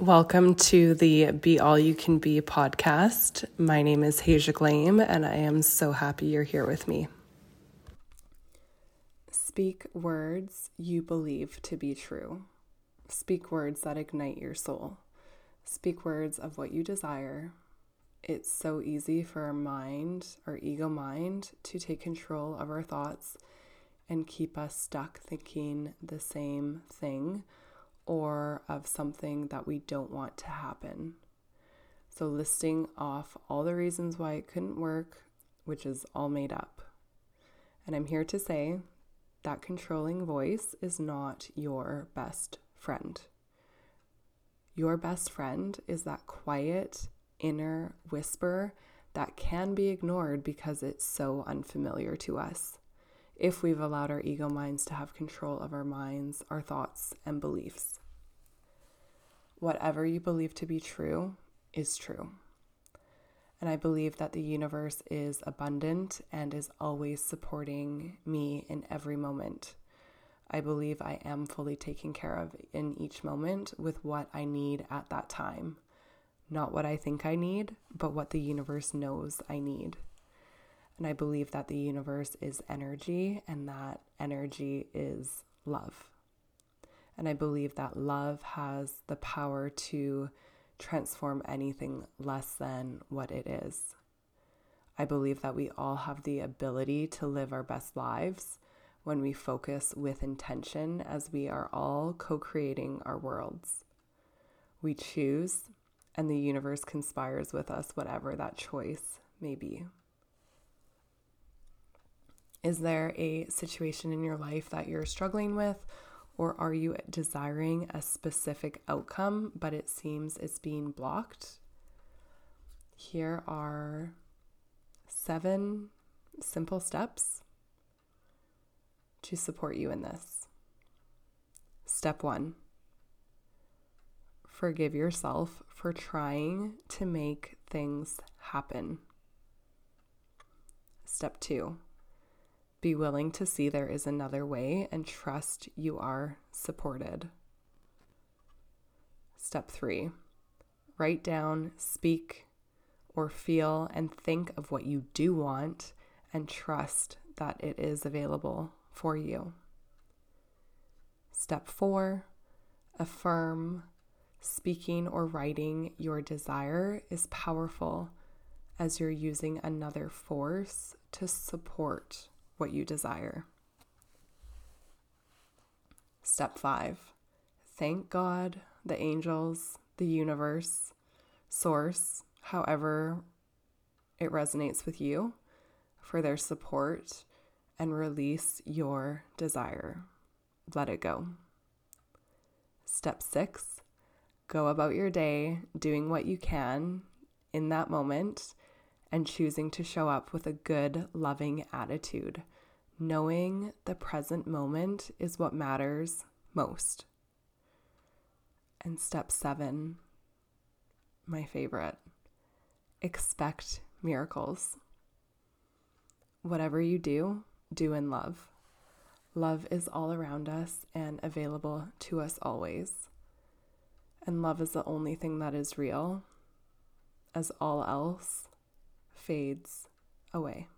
Welcome to the Be All You Can Be podcast. My name is Haja Glame, and I am so happy you're here with me. Speak words you believe to be true. Speak words that ignite your soul. Speak words of what you desire. It's so easy for our mind, our ego mind, to take control of our thoughts and keep us stuck thinking the same thing something that we don't want to happen. So, listing off all the reasons why it couldn't work, which is all made up. And I'm here to say that controlling voice is not your best friend. Your best friend is that quiet inner whisper that can be ignored because it's so unfamiliar to us if we've allowed our ego minds to have control of our minds, our thoughts, and beliefs. Whatever you believe to be true is true. And I believe that the universe is abundant and is always supporting me in every moment. I believe I am fully taken care of in each moment with what I need at that time. Not what I think I need, but what the universe knows I need. And I believe that the universe is energy and that energy is love. And I believe that love has the power to transform anything less than what it is. I believe that we all have the ability to live our best lives when we focus with intention, as we are all co creating our worlds. We choose, and the universe conspires with us, whatever that choice may be. Is there a situation in your life that you're struggling with, or are you desiring a specific outcome, but it seems it's being blocked? Here are seven simple steps to support you in this. Step one forgive yourself for trying to make things happen. Step two be willing to see there is another way and trust you are supported. Step three write down, speak, or feel and think of what you do want and trust that it is available for you. Step four affirm. Speaking or writing your desire is powerful as you're using another force to support what you desire. Step five, thank God, the angels, the universe, source, however it resonates with you, for their support and release your desire. Let it go. Step six, go about your day doing what you can in that moment and choosing to show up with a good, loving attitude, knowing the present moment is what matters most. And step seven, my favorite, expect miracles. Whatever you do, do in love. Love is all around us and available to us always. And love is the only thing that is real, as all else fades away.